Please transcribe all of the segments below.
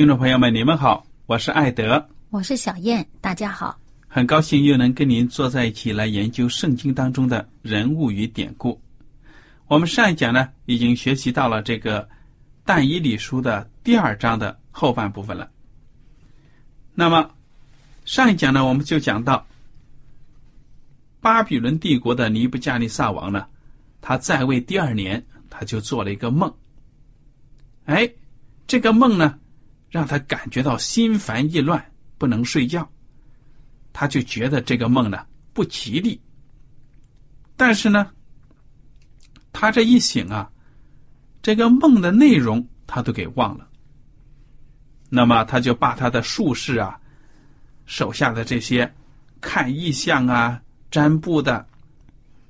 听众朋友们，你们好，我是艾德，我是小燕，大家好。很高兴又能跟您坐在一起来研究圣经当中的人物与典故。我们上一讲呢，已经学习到了这个但以理书的第二章的后半部分了。那么上一讲呢，我们就讲到巴比伦帝国的尼布加利撒王呢，他在位第二年，他就做了一个梦。哎，这个梦呢。让他感觉到心烦意乱，不能睡觉，他就觉得这个梦呢不吉利。但是呢，他这一醒啊，这个梦的内容他都给忘了。那么他就把他的术士啊，手下的这些看异象啊、占卜的，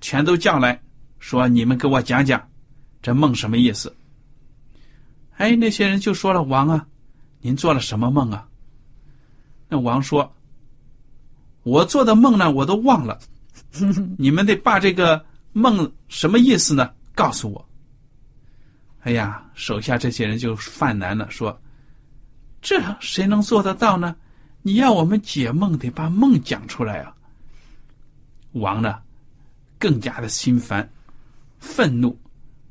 全都叫来说：“你们给我讲讲，这梦什么意思？”哎，那些人就说了：“王啊。”您做了什么梦啊？那王说：“我做的梦呢，我都忘了。你们得把这个梦什么意思呢？告诉我。”哎呀，手下这些人就犯难了，说：“这谁能做得到呢？你要我们解梦，得把梦讲出来啊。”王呢，更加的心烦、愤怒，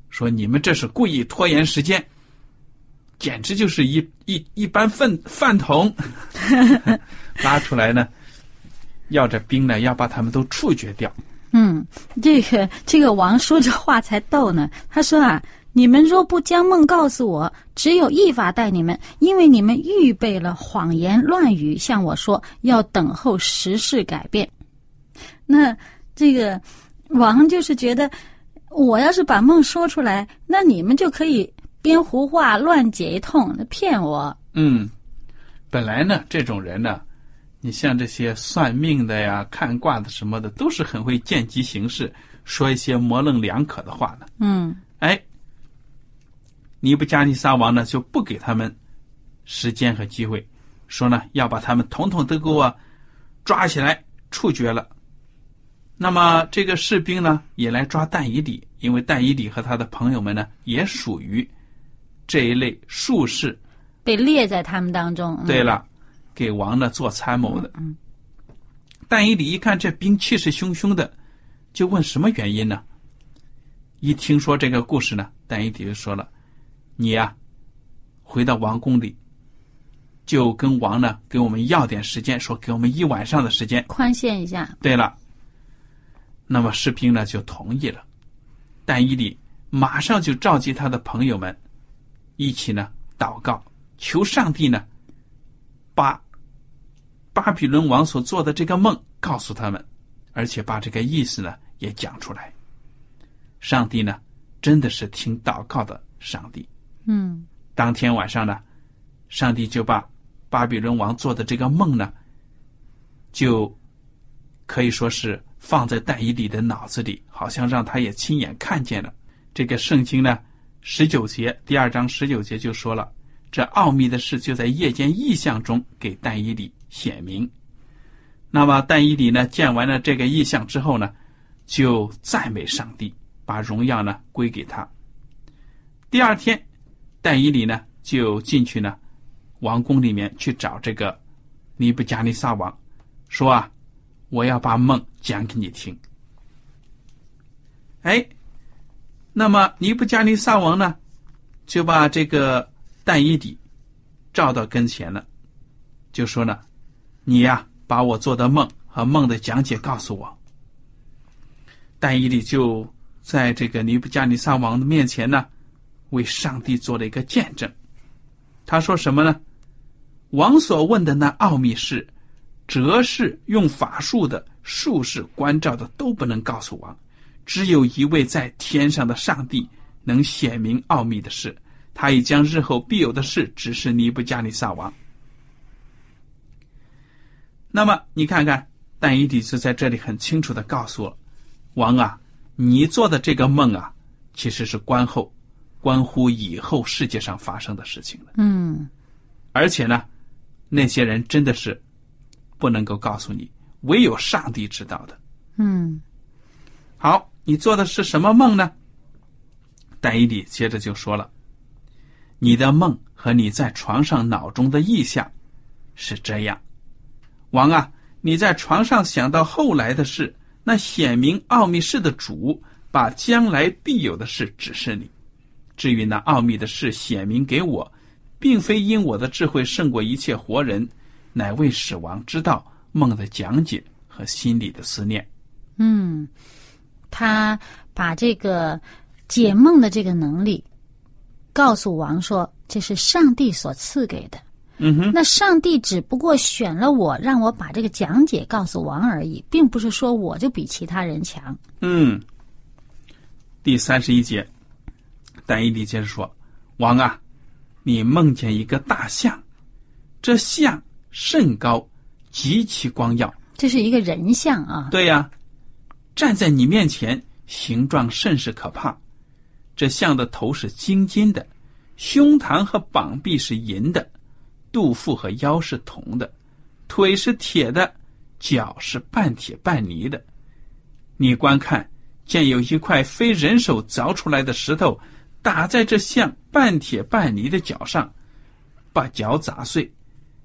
说：“你们这是故意拖延时间。”简直就是一一一般饭饭桶，拉出来呢，要这兵呢，要把他们都处决掉。嗯，这个这个王说这话才逗呢。他说啊，你们若不将梦告诉我，只有一法带你们，因为你们预备了谎言乱语向我说，要等候时事改变。那这个王就是觉得，我要是把梦说出来，那你们就可以。编胡话乱解一通，骗我。嗯，本来呢，这种人呢，你像这些算命的呀、看卦的什么的，都是很会见机行事，说一些模棱两可的话的。嗯，哎，尼布加尼撒王呢，就不给他们时间和机会，说呢，要把他们统统都给我抓起来处决了。那么这个士兵呢，也来抓但以理，因为但以理和他的朋友们呢，也属于。这一类术士被列在他们当中。对了，给王呢做参谋的。嗯，但以理一看这兵气势汹汹的，就问什么原因呢？一听说这个故事呢，但以理就说了：“你呀，回到王宫里，就跟王呢给我们要点时间，说给我们一晚上的时间，宽限一下。”对了，那么士兵呢就同意了。但以理马上就召集他的朋友们。一起呢，祷告，求上帝呢，把巴比伦王所做的这个梦告诉他们，而且把这个意思呢也讲出来。上帝呢，真的是听祷告的上帝。嗯。当天晚上呢，上帝就把巴比伦王做的这个梦呢，就可以说是放在但以理的脑子里，好像让他也亲眼看见了。这个圣经呢，十九节第二章十九节就说了，这奥秘的事就在夜间异象中给但以理显明。那么但以理呢，见完了这个异象之后呢，就赞美上帝，把荣耀呢归给他。第二天，但以理呢就进去呢，王宫里面去找这个尼布加尼撒王，说啊，我要把梦讲给你听。哎，那么尼布加尼撒王呢，就把这个但以理召到跟前了，就说呢，你呀。把我做的梦和梦的讲解告诉我。但以理就在这个尼布加尼撒王的面前呢，为上帝做了一个见证。他说什么呢？王所问的那奥秘事、哲士用法术的、术士关照的都不能告诉王，只有一位在天上的上帝能显明奥秘的事。他已将日后必有的事指示尼布加尼撒王。那么你看看，但以理就在这里很清楚的告诉我，王啊，你做的这个梦啊，其实是关后，关乎以后世界上发生的事情了。嗯，而且呢，那些人真的是不能够告诉你，唯有上帝知道的。嗯，好，你做的是什么梦呢？戴伊里接着就说了，你的梦和你在床上脑中的意象是这样。王啊，你在床上想到后来的事，那显明奥秘事的主把将来必有的事指示你。至于那奥秘的事显明给我，并非因我的智慧胜过一切活人，乃为使王知道梦的讲解和心里的思念。嗯，他把这个解梦的这个能力告诉王说，这是上帝所赐给的。嗯哼，那上帝只不过选了我，让我把这个讲解告诉王而已，并不是说我就比其他人强。嗯，第三十一节，但以理接着说：“王啊，你梦见一个大象，这象甚高，极其光耀。这是一个人像啊。对呀，站在你面前，形状甚是可怕。这象的头是金金的，胸膛和膀臂是银的。”肚腹和腰是铜的，腿是铁的，脚是半铁半泥的。你观看，见有一块非人手凿出来的石头，打在这像半铁半泥的脚上，把脚砸碎。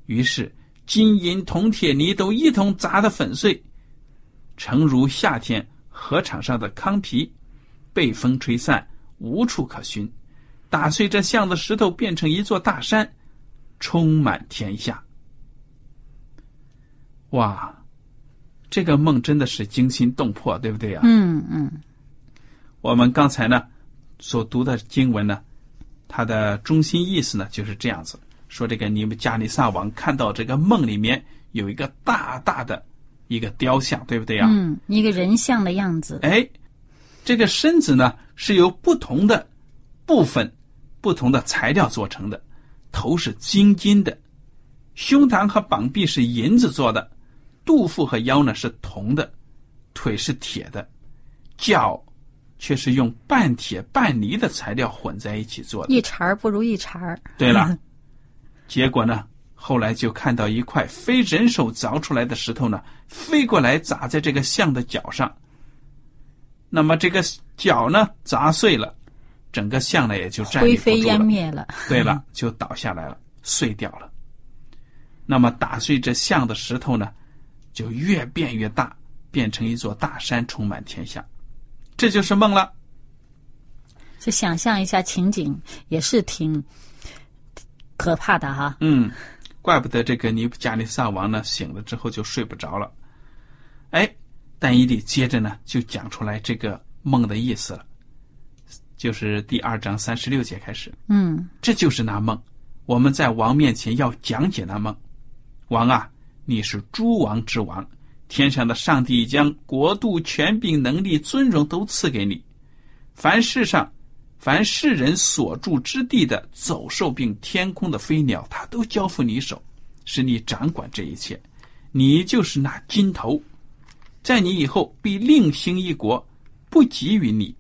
于是金银铜铁泥都一同砸得粉碎，诚如夏天河场上的糠皮，被风吹散，无处可寻。打碎这像的石头，变成一座大山。充满天下，哇！这个梦真的是惊心动魄，对不对啊？嗯嗯。我们刚才呢所读的经文呢，它的中心意思呢就是这样子：说这个尼布加尼撒王看到这个梦里面有一个大大的一个雕像，对不对呀？嗯，一个人像的样子。哎，这个身子呢是由不同的部分、不同的材料做成的。头是金金的，胸膛和膀臂是银子做的，肚腹和腰呢是铜的，腿是铁的，脚却是用半铁半泥的材料混在一起做的。一茬儿不如一茬儿。对了，结果呢，后来就看到一块非人手凿出来的石头呢，飞过来砸在这个象的脚上。那么这个脚呢，砸碎了。整个象呢也就灰飞烟灭了。对了，就倒下来了，碎掉了。那么打碎这象的石头呢，就越变越大，变成一座大山，充满天下。这就是梦了。就想象一下情景，也是挺可怕的哈。嗯，怪不得这个尼布加尼撒王呢醒了之后就睡不着了。哎，但伊利接着呢就讲出来这个梦的意思了。就是第二章三十六节开始，嗯，这就是那梦。我们在王面前要讲解那梦。王啊，你是诸王之王，天上的上帝将国度、权柄、能力、尊荣都赐给你。凡世上，凡世人所住之地的走兽并天空的飞鸟，他都交付你手，使你掌管这一切。你就是那金头，在你以后必另兴一国，不及于你；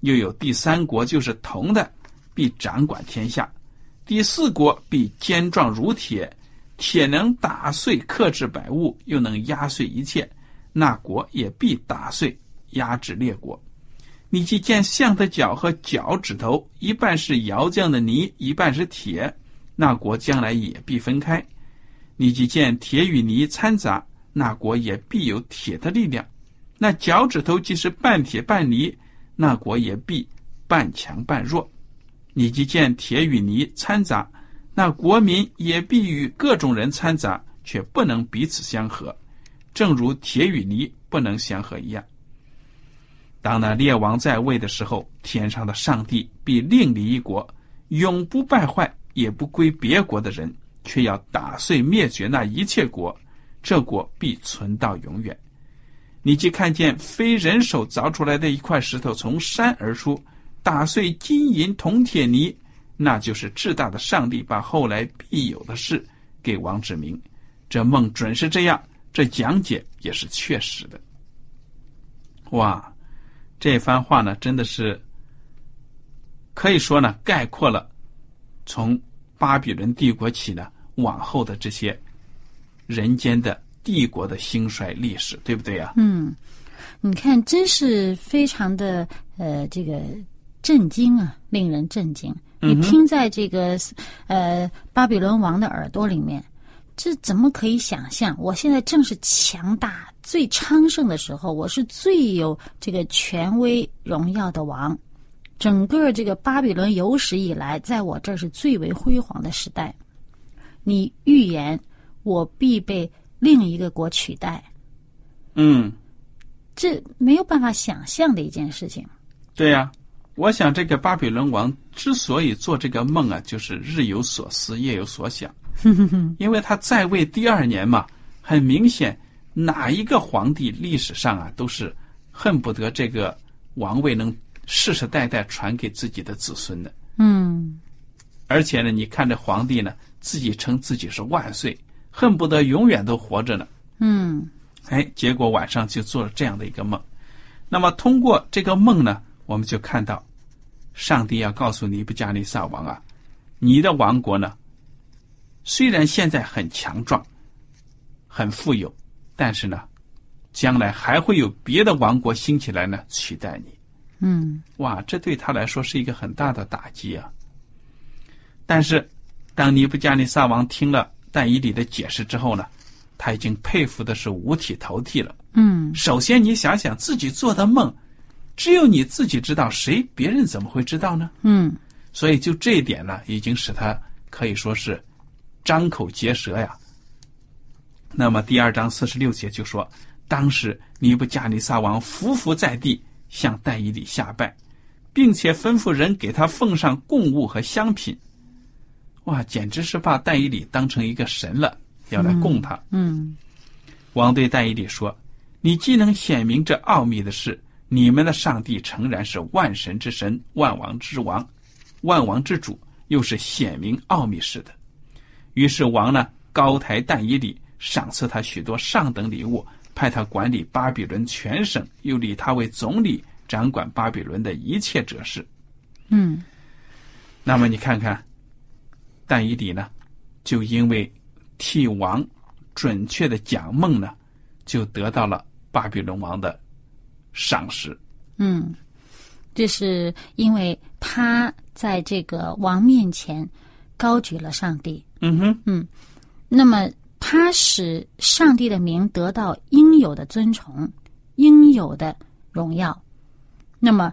又有第三国，就是铜的，必掌管天下；第四国必坚壮如铁，铁能打碎克制百物，又能压碎一切。那国也必打碎压制列国。你既见象的脚和脚趾头一半是窑匠的泥，一半是铁，那国将来也必分开。你既见铁与泥掺杂，那国也必有铁的力量。那脚趾头既是半铁半泥，那国也必半强半弱。你既见铁与泥掺杂，那国民也必与各种人掺杂，却不能彼此相合，正如铁与泥不能相合一样。当那列王在位的时候，天上的上帝必另立一国，永不败坏，也不归别国的人，却要打碎灭绝那一切国，这国必存到永远。你既看见非人手凿出来的一块石头从山而出，打碎金银铜铁泥，那就是至大的上帝把后来必有的事给王指明。这梦准是这样，这讲解也是确实的。哇，这番话呢，真的是可以说呢，概括了从巴比伦帝国起呢往后的这些人间的。帝国的兴衰历史，对不对呀？嗯，你看，真是非常的呃，这个震惊啊，令人震惊。你听在这个呃巴比伦王的耳朵里面，这怎么可以想象？我现在正是强大、最昌盛的时候，我是最有这个权威、荣耀的王。整个这个巴比伦有史以来，在我这儿是最为辉煌的时代。你预言我必被。另一个国取代，嗯，这没有办法想象的一件事情。对呀，我想这个巴比伦王之所以做这个梦啊，就是日有所思，夜有所想。哼哼哼因为他在位第二年嘛，很明显，哪一个皇帝历史上啊，都是恨不得这个王位能世世代代传给自己的子孙的。嗯，而且呢，你看这皇帝呢，自己称自己是万岁。恨不得永远都活着呢。嗯，哎，结果晚上就做了这样的一个梦。那么通过这个梦呢，我们就看到，上帝要告诉尼布加尼撒王啊，你的王国呢，虽然现在很强壮、很富有，但是呢，将来还会有别的王国兴起来呢，取代你。嗯，哇，这对他来说是一个很大的打击啊。但是，当尼布加尼撒王听了。但以理的解释之后呢，他已经佩服的是五体投地了。嗯，首先你想想自己做的梦，只有你自己知道，谁别人怎么会知道呢？嗯，所以就这一点呢，已经使他可以说是张口结舌呀。那么第二章四十六节就说，当时尼布加尼撒王伏伏在地，向但以理下拜，并且吩咐人给他奉上贡物和香品。哇，简直是把戴以礼当成一个神了，要来供他。嗯，王对戴以礼说：“你既能显明这奥秘的事，你们的上帝诚然是万神之神、万王之王、万王之主，又是显明奥秘事的。”于是王呢，高抬但以礼，赏赐他许多上等礼物，派他管理巴比伦全省，又立他为总理，掌管巴比伦的一切哲事。嗯，那么你看看。但以礼呢，就因为替王准确的讲梦呢，就得到了巴比伦王的赏识。嗯，这是因为他在这个王面前高举了上帝。嗯哼，嗯，那么他使上帝的名得到应有的尊崇、应有的荣耀。那么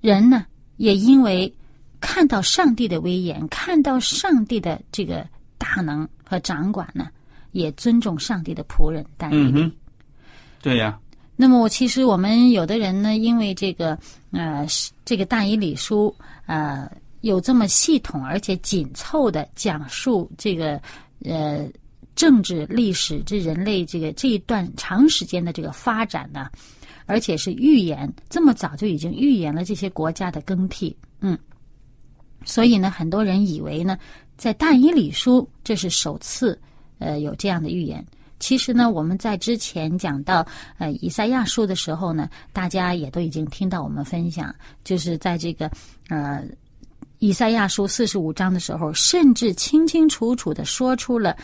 人呢，也因为。看到上帝的威严，看到上帝的这个大能和掌管呢，也尊重上帝的仆人。但嗯对呀。那么我其实我们有的人呢，因为这个呃这个大以礼书呃有这么系统而且紧凑的讲述这个呃政治历史这人类这个这一段长时间的这个发展呢，而且是预言这么早就已经预言了这些国家的更替，嗯。所以呢，很多人以为呢，在但以理书这是首次，呃，有这样的预言。其实呢，我们在之前讲到呃以赛亚书的时候呢，大家也都已经听到我们分享，就是在这个呃以赛亚书四十五章的时候，甚至清清楚楚的说出了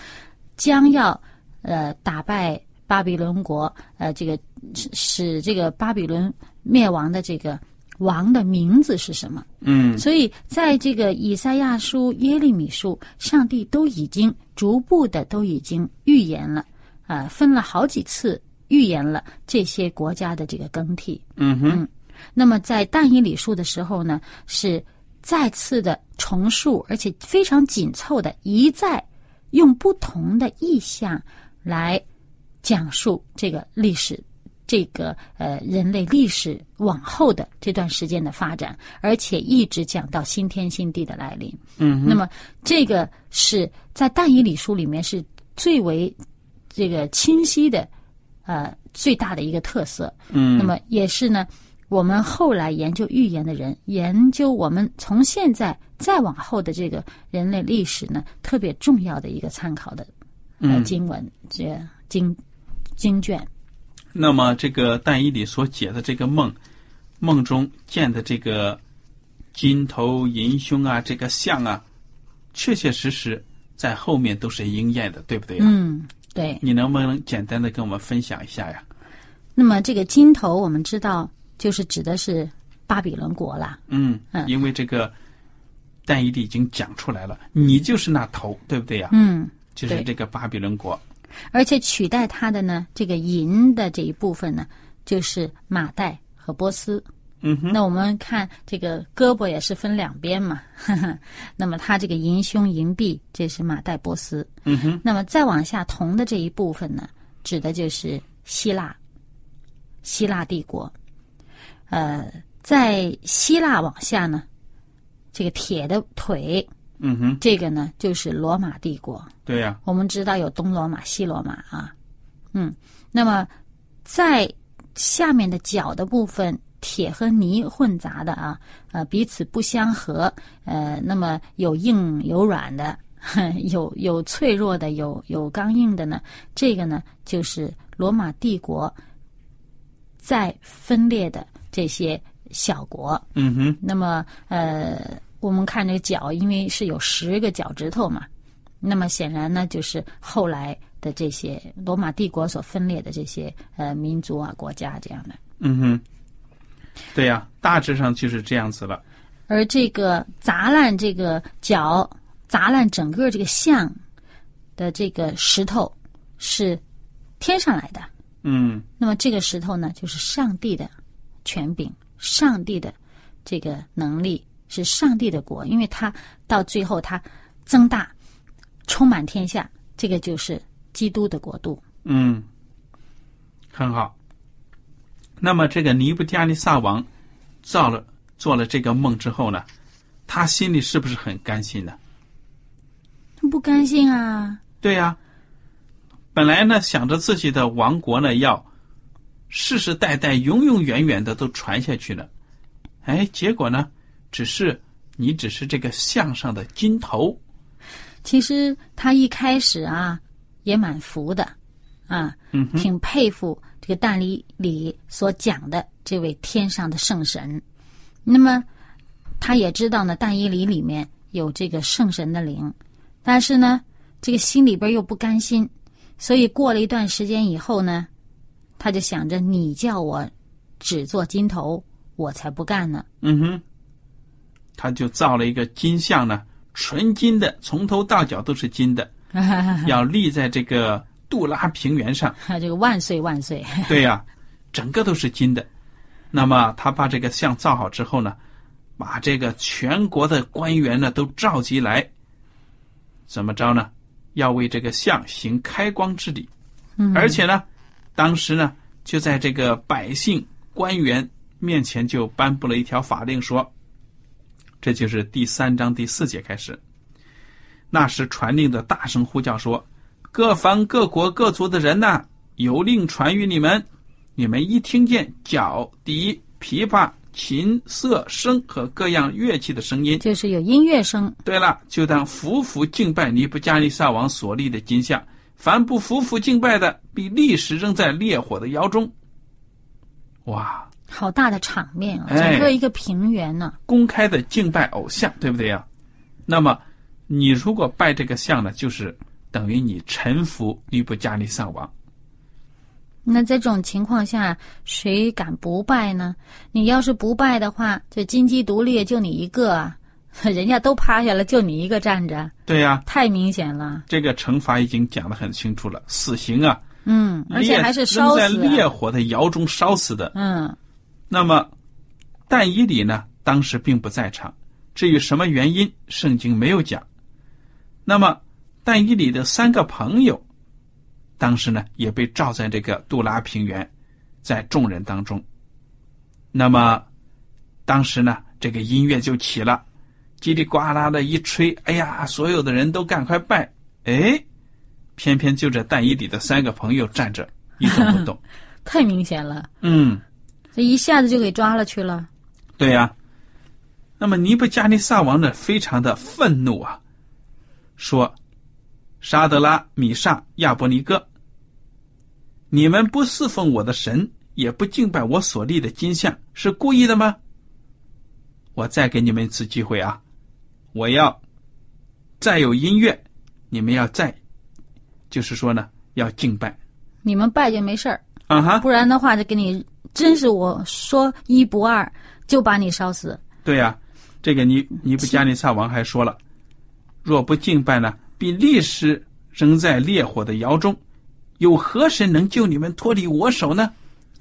将要呃打败巴比伦国，呃这个使使这个巴比伦灭亡的这个王的名字是什么。嗯所以，在这个以赛亚书、耶利米书，上帝都已经逐步的都已经预言了，啊、分了好几次预言了这些国家的这个更替。嗯哼那么，在但以理书的时候呢，是再次的重述，而且非常紧凑的，一再用不同的意象来讲述这个历史，这个呃人类历史往后的这段时间的发展，而且一直讲到新天新地的来临。嗯那么这个是在但以理书里面是最为这个清晰的，呃，最大的一个特色。嗯那么也是呢，我们后来研究预言的人，研究我们从现在再往后的这个人类历史呢，特别重要的一个参考的呃嗯经文，这经经卷。那么这个但以理所解的这个梦，梦中见的这个金头银胸啊，这个像啊，确确实实在后面都是应验的，对不对呀？嗯，对。你能不能简单的跟我们分享一下呀？那么这个金头，我们知道就是指的是巴比伦国啦。嗯嗯，因为这个但以理已经讲出来了，你就是那头，对不对呀？嗯，就是这个巴比伦国。而且取代他的呢，这个银的这一部分呢，就是马代和波斯。嗯哼，那我们看这个胳膊也是分两边嘛，呵 呵那么他这个银胸银臂，这是马代波斯。嗯哼，那么再往下铜的这一部分呢，指的就是希腊，希腊帝国。呃，在希腊往下呢，这个铁的腿，嗯哼，这个呢就是罗马帝国。对呀、我们知道有东罗马、西罗马啊，嗯，那么在下面的脚的部分，铁和泥混杂的啊，呃，彼此不相合，呃，那么有硬有软的，有有脆弱的，有有刚硬的呢，这个呢就是罗马帝国在分裂的这些小国，嗯哼，那么呃，我们看这个脚，因为是有十个脚趾头嘛，那么显然呢，就是后来的这些罗马帝国所分裂的这些呃民族啊、国家这样的。嗯哼，对呀、大致上就是这样子了。而这个砸烂这个脚，砸烂整个这个像的这个石头是天上来的。嗯那么这个石头呢，就是上帝的权柄，上帝的这个能力，是上帝的国，因为他到最后他增大，充满天下，这个就是基督的国度。嗯，很好。那么这个尼布加尼撒王造了做了这个梦之后呢，他心里是不是很甘心呢？不甘心啊！对呀、本来呢想着自己的王国呢要世世代代永永远远的都传下去了，哎，结果呢，只是你只是这个项上的金头，其实他一开始啊也蛮服的，啊，嗯，挺佩服这个但里里所讲的这位天上的圣神。那么他也知道呢，但以里里面有这个圣神的灵，但是呢，这个心里边又不甘心，所以过了一段时间以后呢，他就想着你叫我只做金头，我才不干呢。嗯哼，他就造了一个金像呢，纯金的，从头到脚都是金的，要立在这个杜拉平原上。这个万岁万岁！对呀、整个都是金的。那么他把这个像造好之后呢，把这个全国的官员呢都召集来，怎么着呢？要为这个像行开光之礼，嗯而且呢，当时呢就在这个百姓官员面前就颁布了一条法令说，这就是第三章第四节开始。那时传令的大声呼叫说：“各方各国各族的人呐，有令传于你们，你们一听见角、笛、琵琶、琴瑟声和各样乐器的声音，就是有音乐声，对了，就当服服敬拜尼布加利撒王所立的金像，凡不服服敬拜的，必立时扔在烈火的窑中。哇，好大的场面啊！哎整个一个平原呢、公开的敬拜偶像，对不对呀？那么，你如果拜这个像呢，就是等于你臣服尼布加利撒王。那在这种情况下，谁敢不拜呢？你要是不拜的话，这金鸡独立就你一个啊，人家都趴下了，就你一个站着，对呀，太明显了。这个惩罚已经讲得很清楚了，死刑啊，嗯，而且还是烧死、啊。烈火的窑中烧死的。嗯，那么，但以理呢，当时并不在场。至于什么原因，圣经没有讲。那么，但以理的三个朋友，当时呢也被罩在这个杜拉平原，在众人当中。那么，当时呢，这个音乐就起了，叽里呱啦的一吹，哎呀，所有的人都赶快拜。哎，偏偏就这但以理的三个朋友站着一动不动。太明显了，嗯。这一下子就给抓了去了。对呀、那么尼布加尼撒王呢，非常的愤怒啊，说：“沙德拉、米煞、亚伯尼哥，你们不侍奉我的神，也不敬拜我所立的金像，是故意的吗？我再给你们一次机会啊！我要再有音乐，你们要再，就是说呢，要敬拜你们拜就没事儿，啊哈！不然的话就给你，真是我说一不二，就把你烧死。对呀、这个尼尼布加尼撒王还说了，若不敬拜呢，必立时扔在烈火的窑中。有何神能救你们脱离我手呢？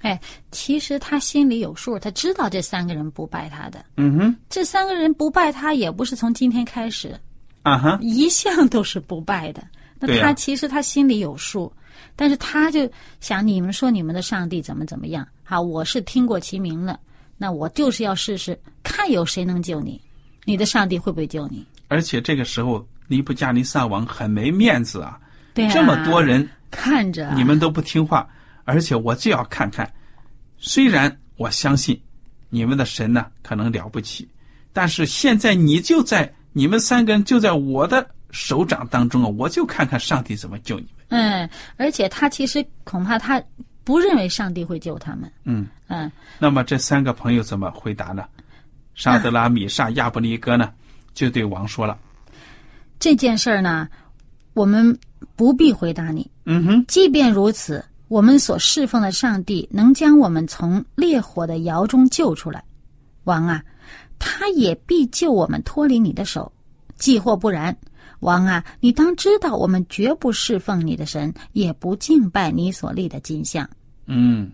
哎，其实他心里有数，他知道这三个人不拜他的。嗯哼，这三个人不拜他，也不是从今天开始，啊哈，一向都是不拜的。那他其实他心里有数，但是他就想你们说你们的上帝怎么怎么样，好，我是听过其名了，那我就是要试试，看有谁能救你，你的上帝会不会救你？而且这个时候尼布加尼撒王很没面子啊，对啊，这么多人看着你们都不听话，而且我就要看看。虽然我相信你们的神呢可能了不起，但是现在你就在你们三个人就在我的手掌当中啊，我就看看上帝怎么救你们。嗯，而且他其实恐怕他不认为上帝会救他们，嗯，嗯，那么这三个朋友怎么回答呢？沙德拉、米沙、亚伯尼哥呢，就对王说了这件事儿呢，我们不必回答你。：“嗯哼，即便如此，我们所侍奉的上帝能将我们从烈火的窑中救出来。王啊，他也必救我们脱离你的手。既或不然，王啊，你当知道，我们绝不侍奉你的神，也不敬拜你所立的金像。嗯，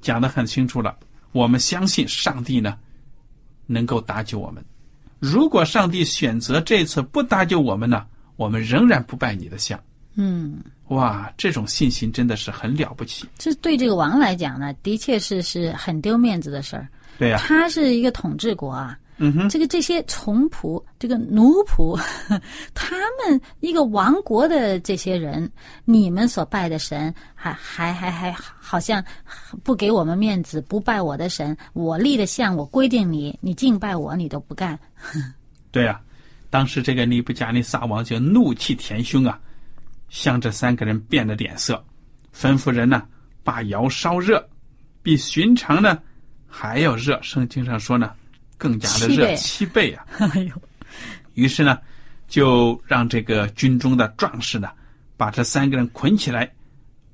讲得很清楚了。我们相信上帝呢，能够搭救我们。如果上帝选择这次不搭救我们呢，我们仍然不拜你的像。嗯，哇，这种信心真的是很了不起。这对这个王来讲呢，的确是是很丢面子的事儿。对呀、他是一个统治国啊，嗯哼，这个这些从仆，这个奴仆，他们一个王国的这些人，你们所拜的神，还还还还好像不给我们面子，不拜我的神，我立的像，我规定你，你敬拜我，你都不干。对呀、当时这个尼布加尼撒王就怒气填胸啊，向这三个人变了脸色，吩咐人呢把窑烧热，比寻常呢还要热。圣经上说呢，更加的热七倍啊。哎呦，于是呢，就让这个军中的壮士呢，把这三个人捆起来，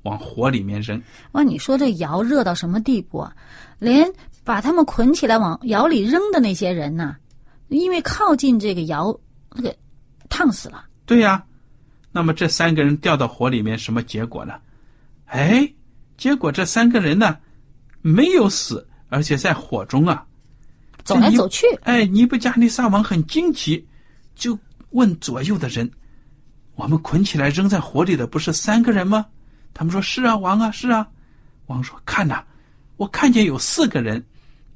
往火里面扔。哇，你说这窑热到什么地步啊？连把他们捆起来往窑里扔的那些人呐、因为靠近这个窑，那个烫死了。对呀、那么这三个人掉到火里面，什么结果呢？哎，结果这三个人呢，没有死，而且在火中啊。走来走去，哎，尼布加尼撒王很惊奇，就问左右的人：“我们捆起来扔在火里的不是三个人吗？”他们说：“是啊，王啊，是啊。”王说：“看呐、我看见有四个人，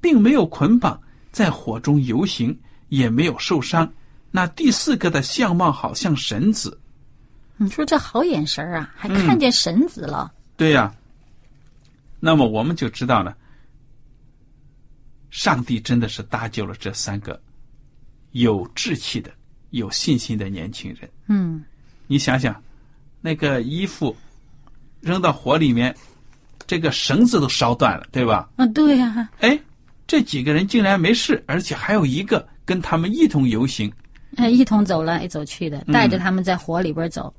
并没有捆绑，在火中游行，也没有受伤。那第四个的相貌好像神子。你说这好眼神儿啊，还看见神子了。对呀、那么我们就知道了，上帝真的是搭救了这三个有志气的、有信心的年轻人。嗯，你想想，那个衣服扔到火里面，这个绳子都烧断了，对吧？啊，对呀、哎，这几个人竟然没事，而且还有一个跟他们一同游行。哎，一同走来走去的，嗯带着他们在火里边走。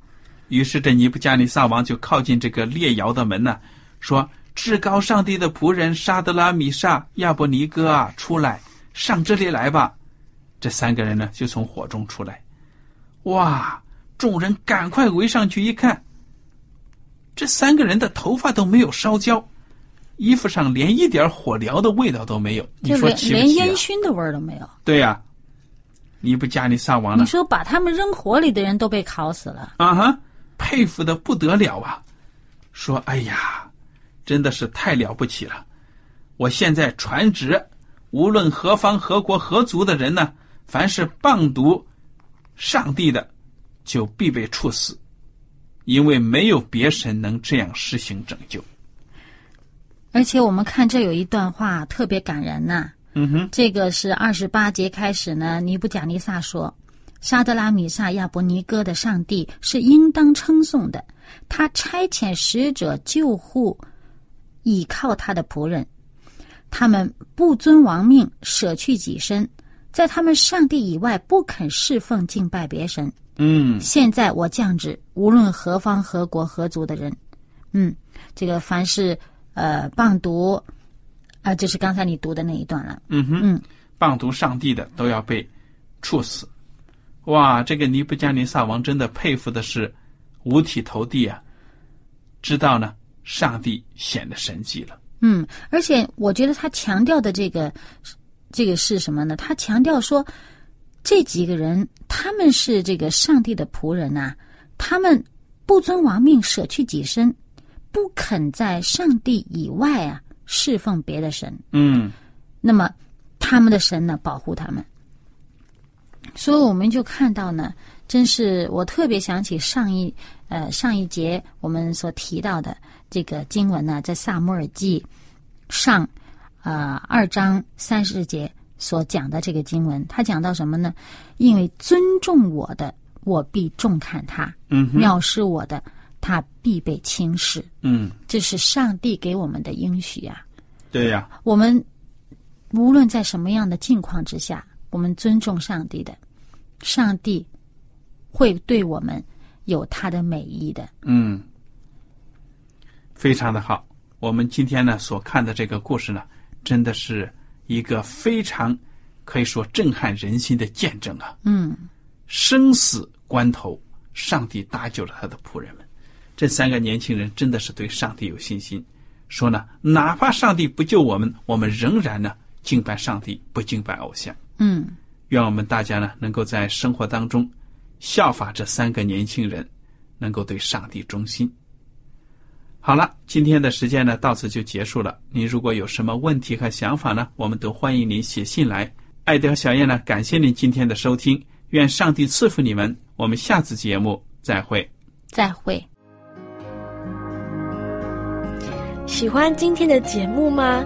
于是这尼布加尼撒王就靠近这个列窑的门呢，说：“至高上帝的仆人沙德拉米沙亚伯尼哥啊，出来，上这里来吧。”这三个人呢，就从火中出来。哇！众人赶快围上去一看，这三个人的头发都没有烧焦，衣服上连一点火燎的味道都没有。你说连连奇不奇啊烟？熏的味儿都没有。对呀、尼布加尼撒王呢你？说把他们扔火里的人都被烤死了，啊哈，佩服的不得了啊！说：“哎呀，真的是太了不起了！我现在传旨，无论何方何国何族的人呢，凡是谤读上帝的，就必被处死，因为没有别神能这样施行拯救。而且我们看这有一段话特别感人呐、”嗯哼，这个是二十八节开始呢，尼布甲尼撒说：“沙德拉米萨亚伯尼哥的上帝是应当称颂的，他差遣使者救护，倚靠他的仆人，他们不遵王命，舍去己身，在他们上帝以外不肯侍奉敬拜别神。嗯，现在我降旨，无论何方何国何族的人，嗯，这个凡是呃谤读，啊、就是刚才你读的那一段了。嗯哼，嗯。谤读上帝的都要被处死。哇，这个尼布加尼撒王真的佩服的是五体投地啊！知道呢，上帝显得神迹了。嗯，而且我觉得他强调的这个，这个是什么呢？他强调说，这几个人他们是这个上帝的仆人呐、他们不遵王命，舍去己身，不肯在上帝以外啊侍奉别的神。嗯那么他们的神呢保护他们，所以我们就看到呢，真是我特别想起上一呃上一节我们所提到的这个经文呢，在萨摩尔记上呃二章三十节所讲的这个经文，他讲到什么呢？因为尊重我的，我必重看他；嗯藐视我的，他必被轻视。嗯，这是上帝给我们的应许啊！对呀、我们无论在什么样的境况之下，我们尊重上帝的，上帝会对我们有他的美意的。嗯，非常的好。我们今天呢所看的这个故事呢，真的是一个非常可以说震撼人心的见证啊！嗯，生死关头，上帝搭救了他的仆人们。这三个年轻人真的是对上帝有信心，说呢，哪怕上帝不救我们，我们仍然呢敬拜上帝，不敬拜偶像。嗯，愿我们大家呢能够在生活当中效法这三个年轻人，能够对上帝忠心。好了，今天的时间呢到此就结束了。您如果有什么问题和想法呢，我们都欢迎您写信来。艾德和小燕呢，感谢您今天的收听，愿上帝赐福你们。我们下次节目再会。再会。喜欢今天的节目吗？